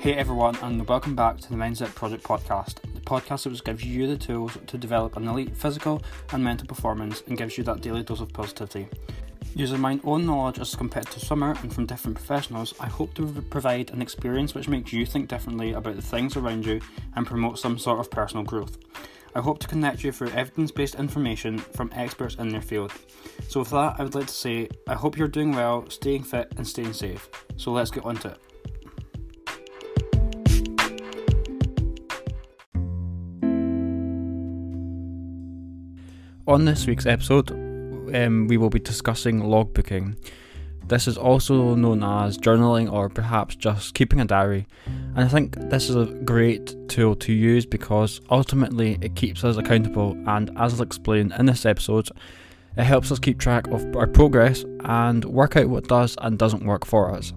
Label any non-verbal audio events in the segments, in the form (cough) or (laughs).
Hey everyone, and welcome back to the Mindset Project podcast, the podcast that gives you the tools to develop an elite physical and mental performance and gives you that daily dose of positivity. Using my own knowledge as a competitive swimmer and from different professionals, I hope to provide an experience which makes you think differently about the things around you and promote some sort of personal growth. I hope to connect you through evidence based information from experts in their field. So, with that, I would like to say I hope you're doing well, staying fit, and staying safe. So, let's get on to it. On this week's episode, um, we will be discussing logbooking. This is also known as journaling or perhaps just keeping a diary. And I think this is a great tool to use because ultimately it keeps us accountable, and as I'll explain in this episode, it helps us keep track of our progress and work out what does and doesn't work for us.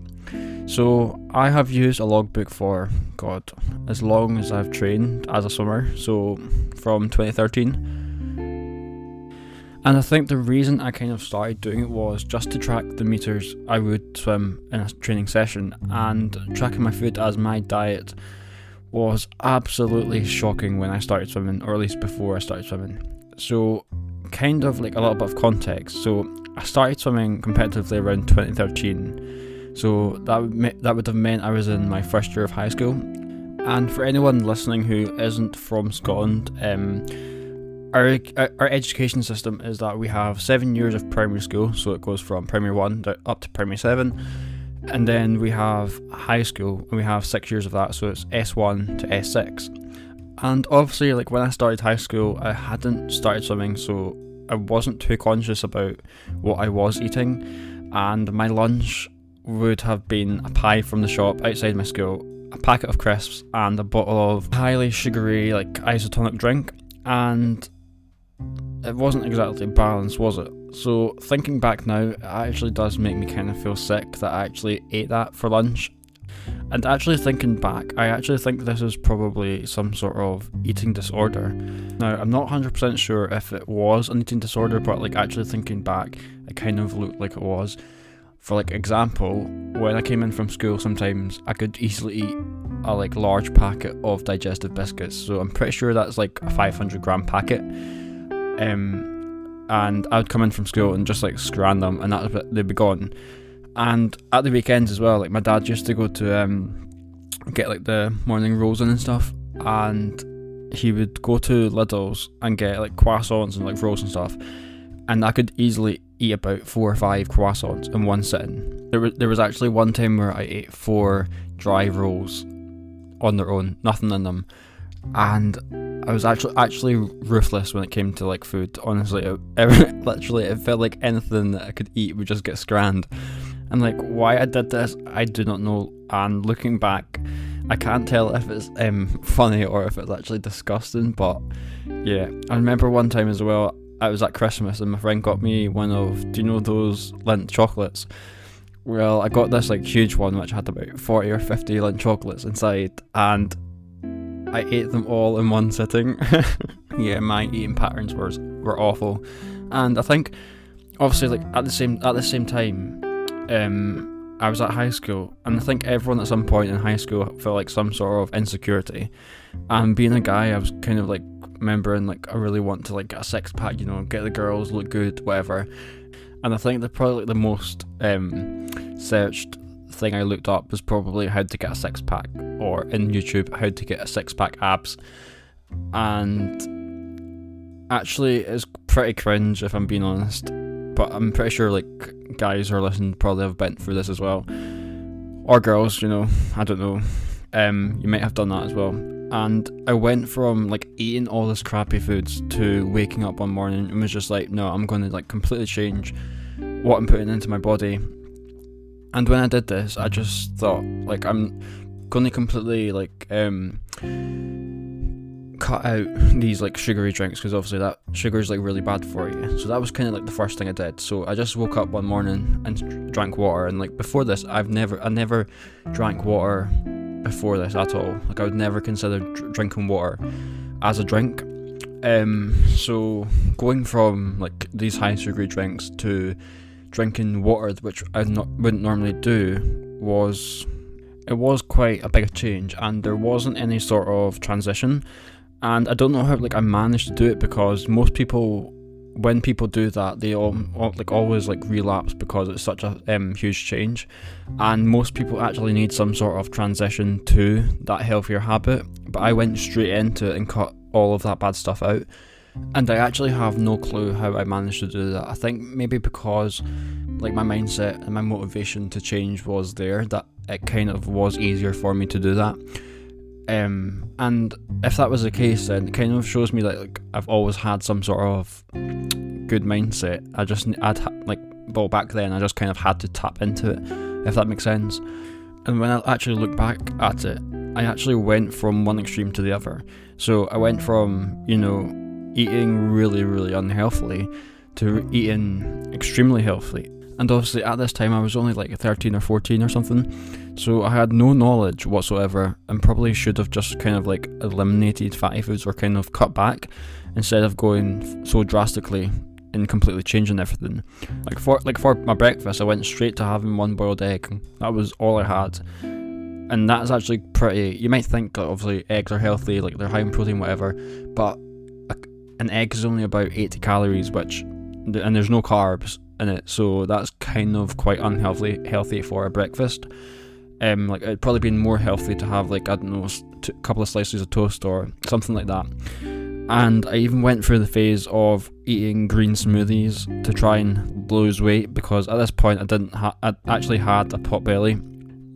So, I have used a logbook for, God, as long as I've trained as a swimmer, so from 2013 and I think the reason I kind of started doing it was just to track the meters I would swim in a training session, and tracking my food as my diet was absolutely shocking when I started swimming, or at least before I started swimming. So, kind of like a little bit of context. So, I started swimming competitively around 2013. So that would, that would have meant I was in my first year of high school. And for anyone listening who isn't from Scotland, um, our uh, our education system is that we have seven years of primary school, so it goes from primary one up to primary seven, and then we have high school, and we have six years of that, so it's S one to S six. And obviously, like when I started high school, I hadn't started swimming, so I wasn't too conscious about what I was eating, and my lunch would have been a pie from the shop outside my school, a packet of crisps, and a bottle of highly sugary, like isotonic drink. And it wasn't exactly balanced, was it? So thinking back now, it actually does make me kind of feel sick that I actually ate that for lunch. And actually thinking back, I actually think this is probably some sort of eating disorder. Now, I'm not 100% sure if it was an eating disorder, but like actually thinking back, it kind of looked like it was. For like example, when I came in from school sometimes I could easily eat a like large packet of digestive biscuits. So I'm pretty sure that's like a 500 gram packet um, and I'd come in from school and just like scran them, and that they'd be gone. And at the weekends as well, like my dad used to go to um, get like the morning rolls and stuff, and he would go to Lidl's and get like croissants and like rolls and stuff, and I could easily eat about four or five croissants in one sitting. There was there was actually one time where I ate four dry rolls on their own, nothing in them, and I was actually actually ruthless when it came to like food. Honestly, it, (laughs) literally, it felt like anything that I could eat would just get scranned. And like why I did this, I do not know. And looking back, I can't tell if it's um, funny or if it's actually disgusting. But yeah, I remember one time as well. I was at Christmas and my friend got me one of do you know those Lindt chocolates? Well, I got this like huge one which had about forty or fifty Lindt chocolates inside, and I ate them all in one sitting. (laughs) yeah, my eating patterns were were awful, and I think obviously like at the same at the same time, um, I was at high school, and I think everyone at some point in high school felt like some sort of insecurity. And being a guy, I was kind of like remembering like I really want to like get a six pack, you know, get the girls, look good, whatever. And I think the probably like the most um, searched thing I looked up was probably how to get a six pack, or in YouTube, how to get a six pack abs. And actually, it's pretty cringe if I'm being honest. But I'm pretty sure like guys who are listening probably have been through this as well, or girls. You know, I don't know. Um, you might have done that as well. And I went from like eating all this crappy foods to waking up one morning and was just like, no, I'm going to like completely change what I'm putting into my body and when I did this, I just thought like I'm gonna completely like um cut out these like sugary drinks because obviously that sugar is like really bad for you. So that was kind of like the first thing I did. So I just woke up one morning and drank water, and like before this, I've never I never drank water before this at all. Like I would never consider dr- drinking water as a drink. Um, so going from like these high sugary drinks to drinking water, which I not, wouldn't normally do, was it was quite a big change, and there wasn't any sort of transition. And I don't know how like I managed to do it because most people, when people do that, they all, like always like relapse because it's such a um, huge change, and most people actually need some sort of transition to that healthier habit. But I went straight into it and cut all of that bad stuff out. And I actually have no clue how I managed to do that. I think maybe because like my mindset and my motivation to change was there that it kind of was easier for me to do that. Um, and if that was the case, then it kind of shows me that like I've always had some sort of good mindset. I just I'd ha- like well back then I just kind of had to tap into it, if that makes sense. And when I actually look back at it, I actually went from one extreme to the other. So I went from you know eating really really unhealthily to eating extremely healthy and obviously at this time I was only like 13 or 14 or something, so I had no knowledge whatsoever and probably should have just kind of like eliminated fatty foods or kind of cut back instead of going so drastically and completely changing everything. Like for like for my breakfast, I went straight to having one boiled egg. That was all I had, and that's actually pretty. You might think obviously eggs are healthy, like they're high in protein, whatever, but an egg is only about 80 calories, which and there's no carbs, in it, so that's kind of quite unhealthy healthy for a breakfast. Um, like it'd probably been more healthy to have like I don't know a couple of slices of toast or something like that. And I even went through the phase of eating green smoothies to try and lose weight because at this point I didn't ha- I actually had a pot belly.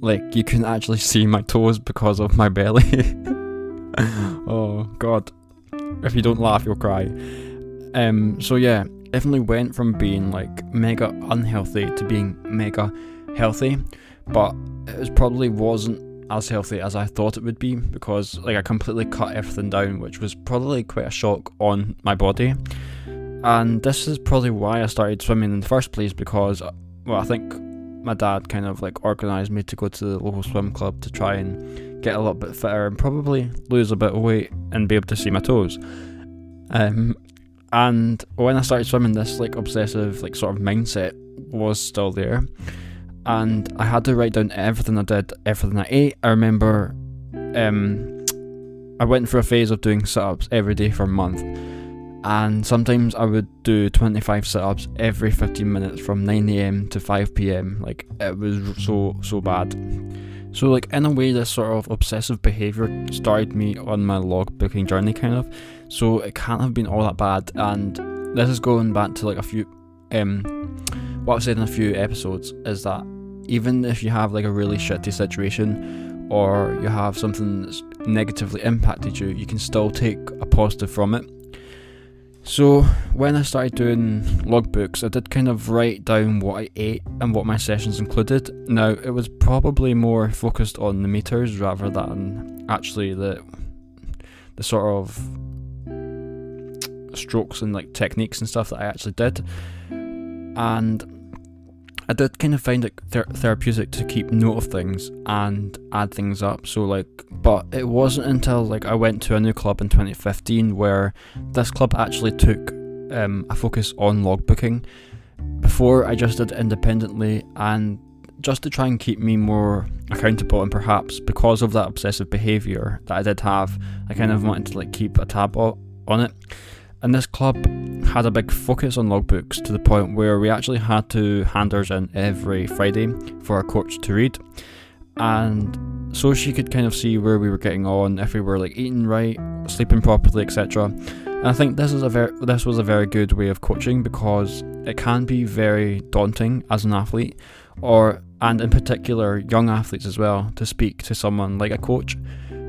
Like you couldn't actually see my toes because of my belly. (laughs) oh god. If you don't laugh you'll cry. Um so yeah, definitely went from being like mega unhealthy to being mega healthy, but it probably wasn't as healthy as I thought it would be because like I completely cut everything down, which was probably quite a shock on my body. And this is probably why I started swimming in the first place because well I think my dad kind of like organized me to go to the local swim club to try and get a little bit fitter and probably lose a bit of weight and be able to see my toes. Um, and when I started swimming, this like obsessive like sort of mindset was still there, and I had to write down everything I did, everything I ate. I remember, um, I went through a phase of doing sit-ups every day for a month, and sometimes I would do 25 sit-ups every 15 minutes from 9 a.m. to 5 p.m. Like it was so so bad. So like in a way, this sort of obsessive behavior started me on my log logbooking journey, kind of. So it can't have been all that bad. And this is going back to like a few, um, what I've said in a few episodes is that even if you have like a really shitty situation or you have something that's negatively impacted you, you can still take a positive from it so when I started doing logbooks, I did kind of write down what I ate and what my sessions included. Now it was probably more focused on the meters rather than actually the the sort of strokes and like techniques and stuff that I actually did. And I did kind of find it ther- therapeutic to keep note of things and add things up. So like, but it wasn't until like I went to a new club in 2015 where this club actually took um, a focus on logbooking. Before I just did independently and just to try and keep me more accountable and perhaps because of that obsessive behavior that I did have, I kind of wanted to like keep a tab on it. And this club had a big focus on logbooks to the point where we actually had to hand ours in every Friday for our coach to read. And so she could kind of see where we were getting on, if we were like eating right, sleeping properly, etc. And I think this is a very this was a very good way of coaching because it can be very daunting as an athlete, or and in particular young athletes as well, to speak to someone like a coach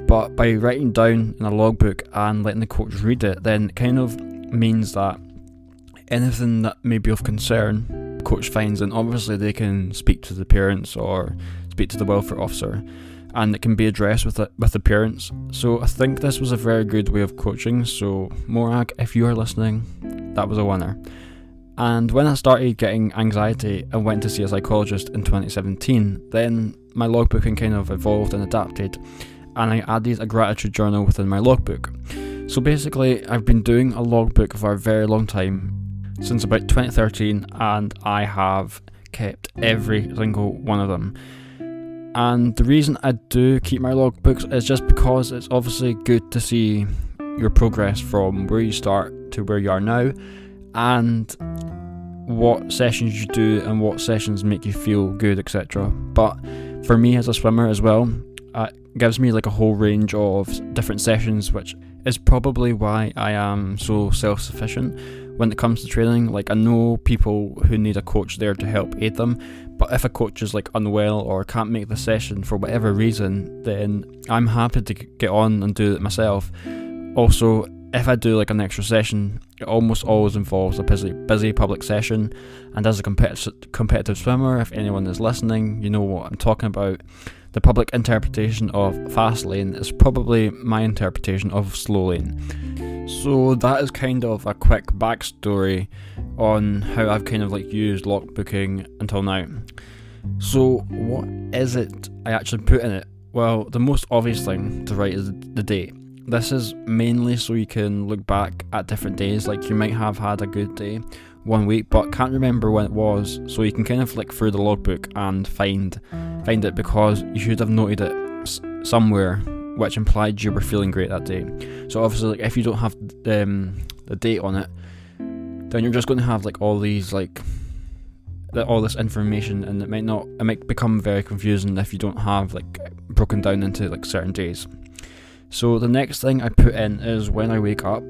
but by writing down in a logbook and letting the coach read it, then it kind of means that anything that may be of concern, coach finds, and obviously they can speak to the parents or speak to the welfare officer, and it can be addressed with the, with the parents. So I think this was a very good way of coaching. So Morag, if you are listening, that was a winner. And when I started getting anxiety and went to see a psychologist in 2017, then my logbooking kind of evolved and adapted and I added a gratitude journal within my logbook. So basically, I've been doing a logbook for a very long time, since about 2013, and I have kept every single one of them. And the reason I do keep my logbooks is just because it's obviously good to see your progress from where you start to where you are now and what sessions you do and what sessions make you feel good, etc. But for me as a swimmer as well, it gives me like a whole range of different sessions, which is probably why I am so self sufficient when it comes to training. Like, I know people who need a coach there to help aid them, but if a coach is like unwell or can't make the session for whatever reason, then I'm happy to get on and do it myself. Also, if I do like an extra session, it almost always involves a busy, busy public session. And as a competitive, competitive swimmer, if anyone is listening, you know what I'm talking about. The public interpretation of fast lane is probably my interpretation of slow lane. So that is kind of a quick backstory on how I've kind of like used logbooking until now. So what is it I actually put in it? Well, the most obvious thing to write is the date. This is mainly so you can look back at different days, like you might have had a good day one week but can't remember when it was, so you can kind of flick through the logbook and find find it because you should have noted it s- somewhere which implied you were feeling great that day. So obviously like if you don't have um, the date on it, then you're just going to have like all these like all this information and it might not it might become very confusing if you don't have like broken down into like certain days. So the next thing I put in is when I wake up.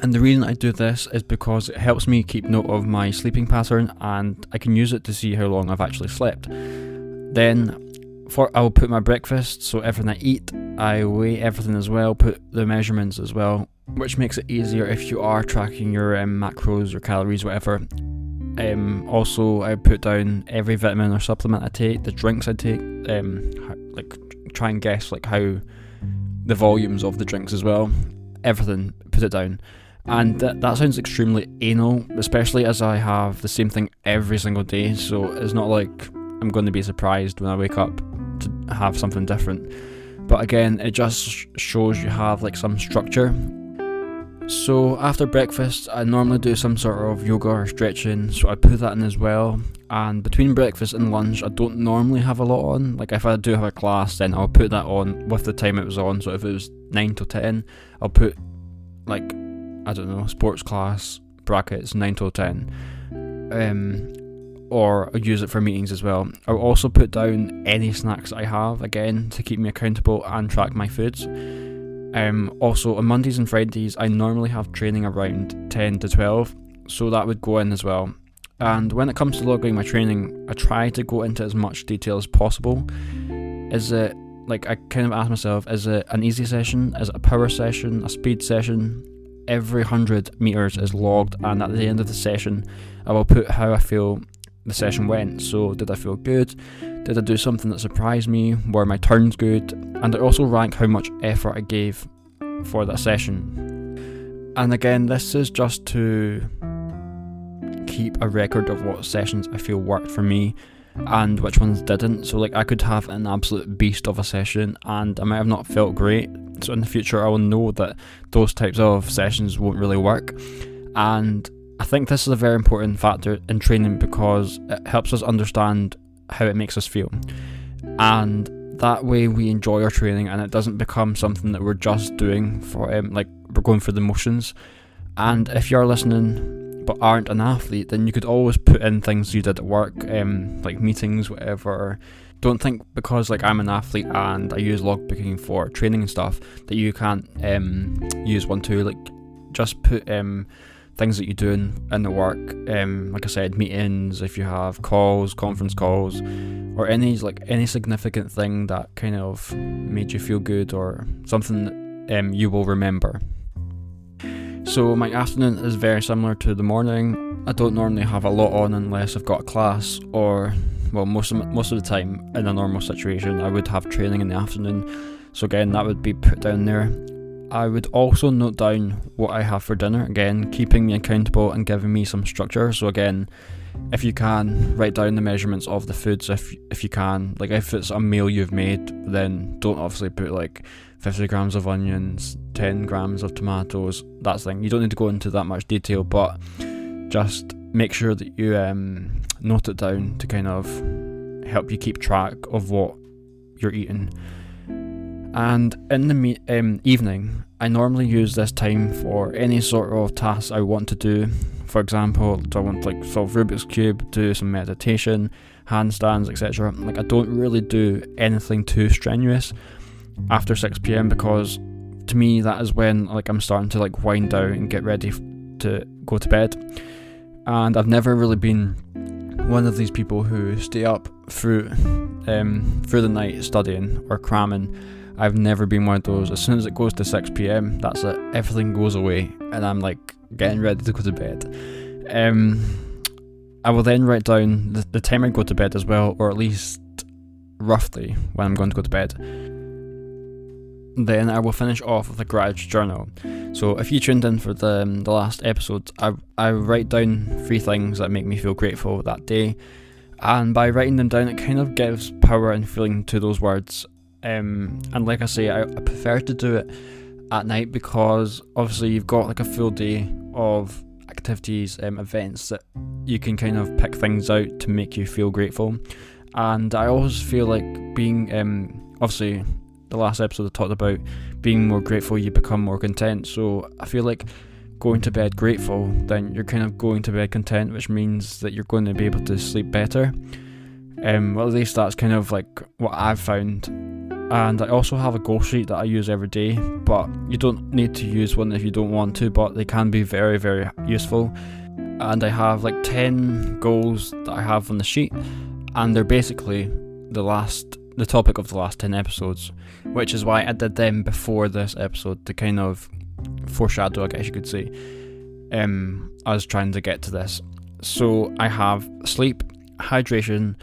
And the reason I do this is because it helps me keep note of my sleeping pattern and I can use it to see how long I've actually slept. Then for I'll put my breakfast, so everything I eat, I weigh everything as well, put the measurements as well, which makes it easier if you are tracking your um, macros or calories, whatever. Um, also, I put down every vitamin or supplement I take, the drinks I take, um, like try and guess like how the volumes of the drinks as well. Everything, put it down. And that, that sounds extremely anal, especially as I have the same thing every single day. So it's not like I'm going to be surprised when I wake up to have something different. But again, it just shows you have like some structure. So after breakfast, I normally do some sort of yoga or stretching, so I put that in as well. And between breakfast and lunch, I don't normally have a lot on. Like if I do have a class, then I'll put that on with the time it was on. So if it was nine to ten, I'll put like I don't know sports class brackets nine to ten. Um, or I'll use it for meetings as well. I'll also put down any snacks I have again to keep me accountable and track my foods. Um, also on Mondays and Fridays, I normally have training around 10 to 12, so that would go in as well. And when it comes to logging my training, I try to go into as much detail as possible. Is it like I kind of ask myself, is it an easy session? Is it a power session? A speed session? Every 100 meters is logged, and at the end of the session, I will put how I feel the session went. So, did I feel good? Did I do something that surprised me? Were my turns good? And I also rank how much effort I gave for that session. And again, this is just to keep a record of what sessions I feel worked for me and which ones didn't. So, like, I could have an absolute beast of a session and I might have not felt great. So, in the future, I will know that those types of sessions won't really work. And I think this is a very important factor in training because it helps us understand how it makes us feel. And that way we enjoy our training and it doesn't become something that we're just doing for um, like we're going through the motions. And if you're listening but aren't an athlete, then you could always put in things you did at work, um, like meetings, whatever. Don't think because like I'm an athlete and I use logbooking for training and stuff that you can't um, use one too. Like just put um, things that you're doing in the work. Um, like I said, meetings, if you have calls, conference calls, or any like any significant thing that kind of made you feel good or something um, you will remember. So my afternoon is very similar to the morning. I don't normally have a lot on unless I've got a class or well most of most of the time in a normal situation I would have training in the afternoon. So again that would be put down there. I would also note down what I have for dinner, again, keeping me accountable and giving me some structure. So, again, if you can, write down the measurements of the foods if, if you can. Like, if it's a meal you've made, then don't obviously put like 50 grams of onions, 10 grams of tomatoes, that thing. You don't need to go into that much detail, but just make sure that you um, note it down to kind of help you keep track of what you're eating. And in the me- um, evening, I normally use this time for any sort of tasks I want to do. For example, do I want to like solve Rubik's cube, do some meditation, handstands, etc. Like I don't really do anything too strenuous after 6 p.m. because to me that is when like I'm starting to like wind down and get ready to go to bed. And I've never really been one of these people who stay up through um, through the night studying or cramming I've never been one of those. As soon as it goes to 6 pm, that's it. Everything goes away, and I'm like getting ready to go to bed. Um, I will then write down the, the time I go to bed as well, or at least roughly when I'm going to go to bed. Then I will finish off with a gratitude journal. So if you tuned in for the um, the last episode, I I write down three things that make me feel grateful that day, and by writing them down, it kind of gives power and feeling to those words, um, and like I say, I, I prefer to do it at night because obviously you've got like a full day of activities, um, events that you can kind of pick things out to make you feel grateful. And I always feel like being, um, obviously, the last episode I talked about being more grateful, you become more content. So I feel like going to bed grateful, then you're kind of going to bed content, which means that you're going to be able to sleep better. Um, well, at least that's kind of like what I've found and I also have a goal sheet that I use every day, but you don't need to use one if you don't want to, but they can be very, very useful. And I have like 10 goals that I have on the sheet, and they're basically the last the topic of the last 10 episodes, which is why I did them before this episode to kind of foreshadow, I guess you could say, um, I was trying to get to this. So I have sleep, hydration,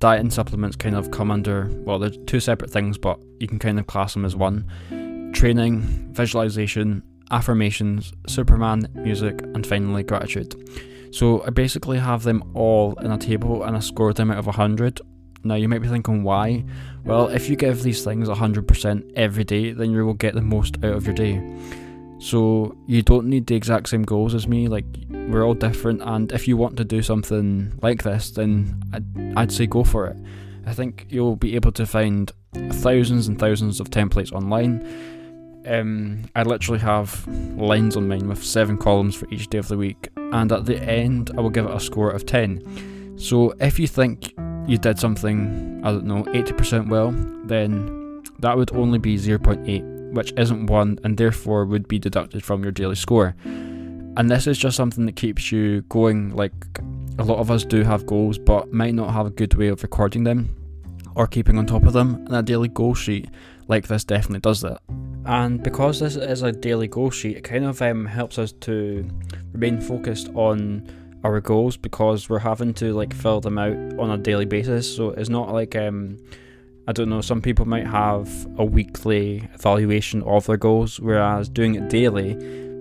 diet and supplements kind of come under, well, they're two separate things, but you can kind of class them as one. Training, visualization, affirmations, Superman, music, and finally gratitude. So I basically have them all in a table and I score them out of 100. Now you might be thinking why? Well, if you give these things 100% every day, then you will get the most out of your day. So you don't need the exact same goals as me. Like we're all different, and if you want to do something like this, then I'd, I'd say go for it. I think you'll be able to find thousands and thousands of templates online. Um, I literally have lines on mine with seven columns for each day of the week, and at the end, I will give it a score of 10. So if you think you did something, I don't know, 80% well, then that would only be 0.8 which isn't one and therefore would be deducted from your daily score. And this is just something that keeps you going. Like a lot of us do have goals, but might not have a good way of recording them or keeping on top of them. And a daily goal sheet like this definitely does that. And because this is a daily goal sheet, it kind of um, helps us to remain focused on our goals because we're having to like fill them out on a daily basis. So it's not like um, I don't know, some people might have a weekly evaluation of their goals, whereas doing it daily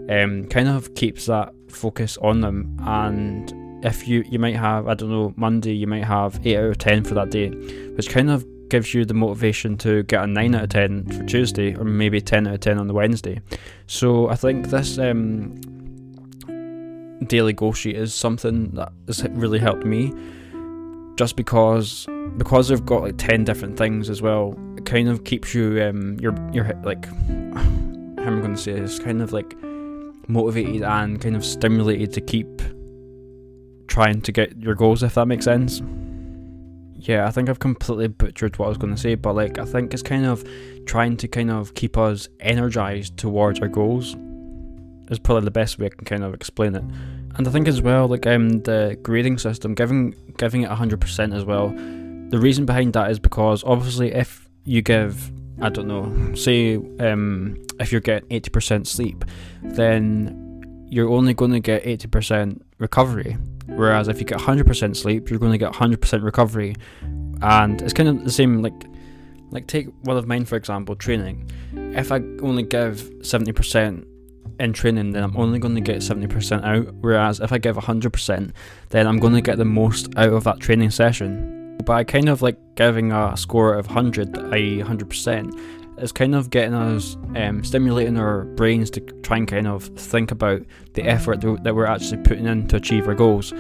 um, kind of keeps that focus on them. And if you, you might have, I don't know, Monday, you might have 8 out of 10 for that day, which kind of gives you the motivation to get a 9 out of 10 for Tuesday, or maybe 10 out of 10 on the Wednesday. So I think this um, daily goal sheet is something that has really helped me just because because they've got like 10 different things as well it kind of keeps you um you're you're like (sighs) how am i going to say this? Kind of like motivated and kind of stimulated to keep trying to get your goals if that makes sense. Yeah i think i've completely butchered what i was going to say but like i think it's kind of trying to kind of keep us energized towards our goals is probably the best way i can kind of explain it and I think as well, like um, the grading system, giving giving it hundred percent as well. The reason behind that is because obviously, if you give, I don't know, say um, if you're getting eighty percent sleep, then you're only going to get eighty percent recovery. Whereas if you get hundred percent sleep, you're going to get hundred percent recovery, and it's kind of the same. Like, like take one of mine for example, training. If I only give seventy percent in training, then I'm only going to get 70% out. Whereas if I give 100%, then I'm going to get the most out of that training session. By kind of like giving a score of 100, i.e., 100%, it's kind of getting us um, stimulating our brains to try and kind of think about the effort that we're actually putting in to achieve our goals.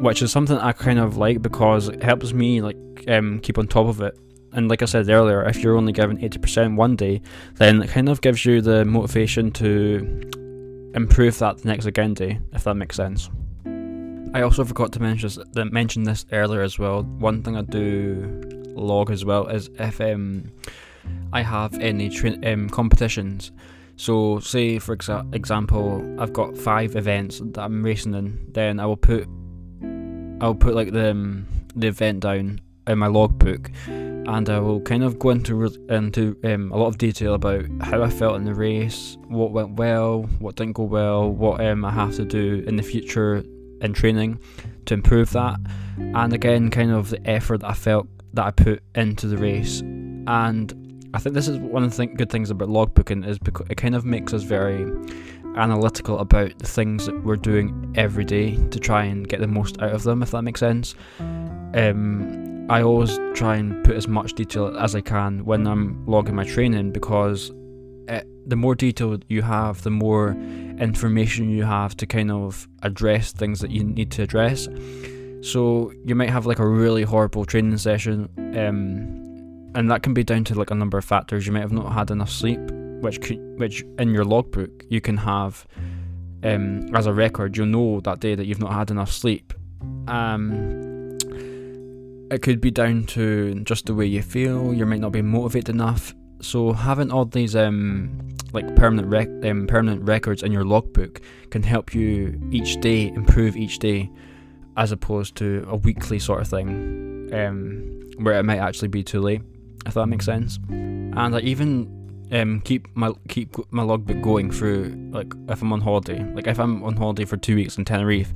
Which is something I kind of like because it helps me like um, keep on top of it and like I said earlier, if you're only given 80% one day, then it kind of gives you the motivation to improve that the next again day, if that makes sense. I also forgot to mention mention this earlier as well. One thing I do log as well is if um, I have any tra- um, competitions. So, say for exa- example, I've got five events that I'm racing in. Then I will put, I'll put like the um, the event down in my logbook, and I will kind of go into into um, a lot of detail about how I felt in the race, what went well, what didn't go well, what um, I have to do in the future in training to improve that, and again, kind of the effort that I felt that I put into the race, and I think this is one of the th- good things about logbooking is because it kind of makes us very analytical about the things that we're doing every day to try and get the most out of them, if that makes sense. Um, I always try and put as much detail as I can when I'm logging my training because it, eh, the more detail you have, the more information you have to kind of address things that you need to address. So you might have like a really horrible training session, um, and that can be down to like a number of factors. You might have not had enough sleep, which could, which in your logbook you can have um, as a record. You'll know that day that you've not had enough sleep. Um, it could be down to just the way you feel. You might not be motivated enough. So having all these um, like permanent rec- um, permanent records in your logbook can help you each day improve each day, as opposed to a weekly sort of thing, um, where it might actually be too late if that makes sense. And I even um, keep my keep my logbook going through like if I'm on holiday, like if I'm on holiday for two weeks in Tenerife,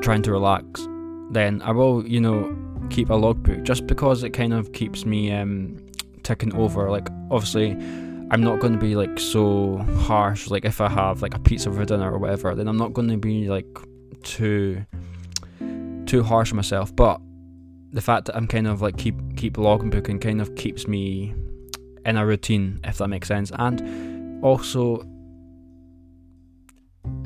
trying to relax, then I will you know keep a logbook just because it kind of keeps me um, ticking over. Like obviously. I'm not going to be like so harsh. Like if I have like a pizza for dinner or whatever, then I'm not going to be like too too harsh on myself. But the fact that I'm kind of like keep keep logging booking kind of keeps me in a routine, if that makes sense. And also,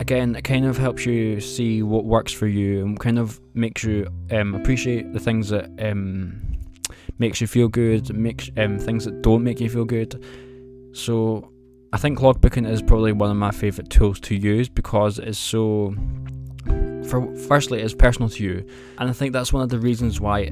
again, it kind of helps you see what works for you and kind of makes you um, appreciate the things that um, makes you feel good, makes um, things that don't make you feel good. So, I think logbooking is probably one of my favorite tools to use because it's so for firstly it's personal to you and i think that's one of the reasons why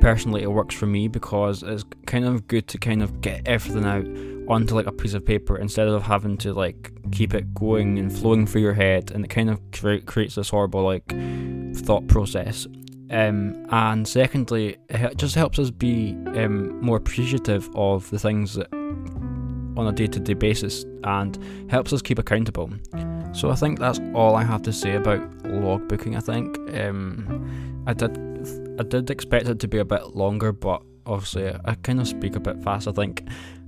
personally it works for me because it's kind of good to kind of get everything out onto like a piece of paper instead of having to like keep it going and flowing through your head and it kind of cre- creates this horrible like thought process. Um, and secondly it just helps us be um, more appreciative of the things that on a day-to-day basis and helps us keep accountable. So I think that's all I have to say about log booking I think. Um, I did I did expect it to be a bit longer, but obviously I, kind of speak a bit fast. I think,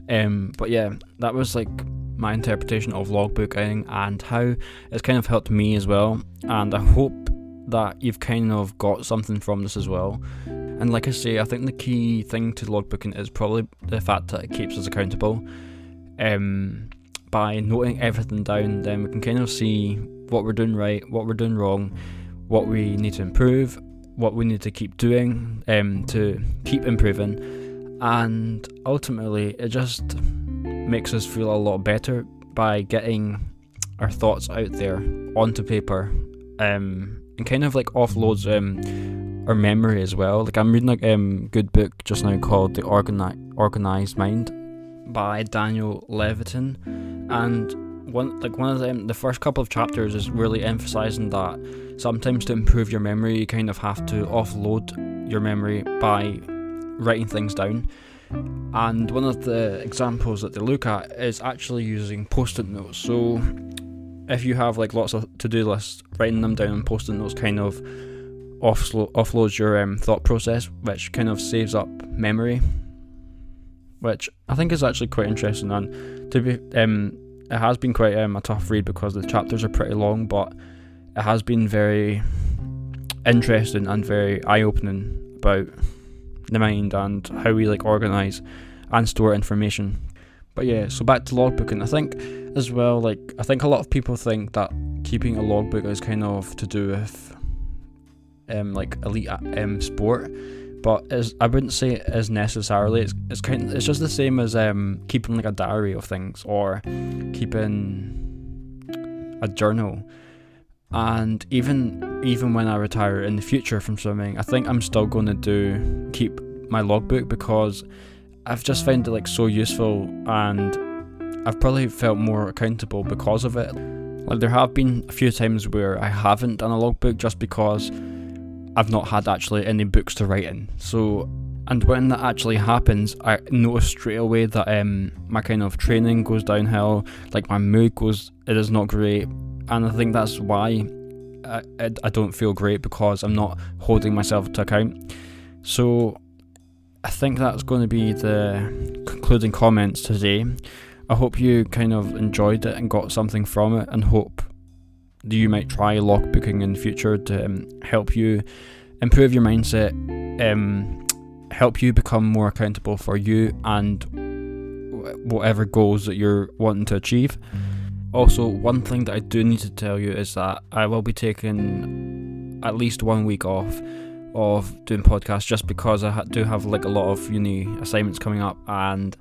um, but yeah, that was like my interpretation of logbooking and how it's kind of helped me as well. And I hope that you've kind of got something from this as well. And like I say, I think the key thing to logbooking is probably the fact that it keeps us accountable. Um, by noting everything down, then we can kind of see what we're doing right, what we're doing wrong, what we need to improve, what we need to keep doing um, to keep improving, and ultimately it just makes us feel a lot better by getting our thoughts out there onto paper um, and kind of like offloads um, our memory as well. Like I'm reading a um, good book just now called The Organi- Organized Mind by Daniel Levitin and one like one of them the first couple of chapters is really emphasizing that sometimes to improve your memory you kind of have to offload your memory by writing things down and one of the examples that they look at is actually using post-it notes so if you have like lots of to-do lists writing them down on post-it notes kind of offlo- offloads your um, thought process which kind of saves up memory which I think is actually quite interesting. And to be, um, it has been quite um, a tough read because the chapters are pretty long, but it has been very interesting and very eye-opening about the mind and how we like organize and store information. But yeah, so back to logbooking. I think as well, like I think a lot of people think that keeping a logbook is kind of to do with um like elite um sport but it's, I wouldn't say it is necessarily. It's it's kind. It's just the same as um, keeping like a diary of things or keeping a journal. And even even when I retire in the future from swimming, I think I'm still going to do keep my logbook because I've just found it like so useful and I've probably felt more accountable because of it. Like there have been a few times where I haven't done a logbook just because I've not had actually any books to write in. So and when that actually happens, I notice straight away that um, my kind of training goes downhill, like my mood goes, it is not great, and I think that's why I, I don't feel great because I'm not holding myself to account. So I think that's going to be the concluding comments today. I hope you kind of enjoyed it and got something from it, and hope you might try logbooking in the future to um, help you improve your mindset, um, help you become more accountable for you and whatever goals that you're wanting to achieve. Also, one thing that I do need to tell you is that I will be taking at least one week off of doing podcasts just because I do have like a lot of uni assignments coming up and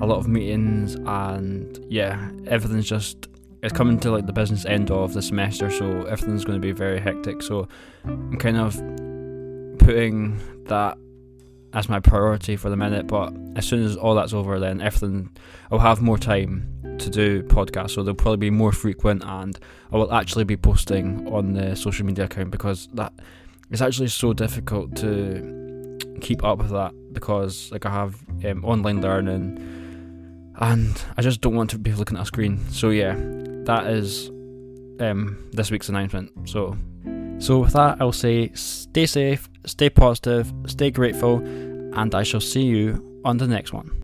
a lot of meetings and yeah, everything's just it's coming to like the business end of the semester, so everything's going to be very hectic. So I'm kind of putting that as my priority for the minute. But as soon as all that's over, then everything I'll have more time to do podcasts, so they'll probably be more frequent, and I will actually be posting on the social media account because that it's actually so difficult to keep up with that because like I have um, online learning and I just don't want to be looking at a screen. So yeah, that is um, this week's announcement. So so with that, I'll say stay safe, stay positive, stay grateful, and I shall see you on the next one.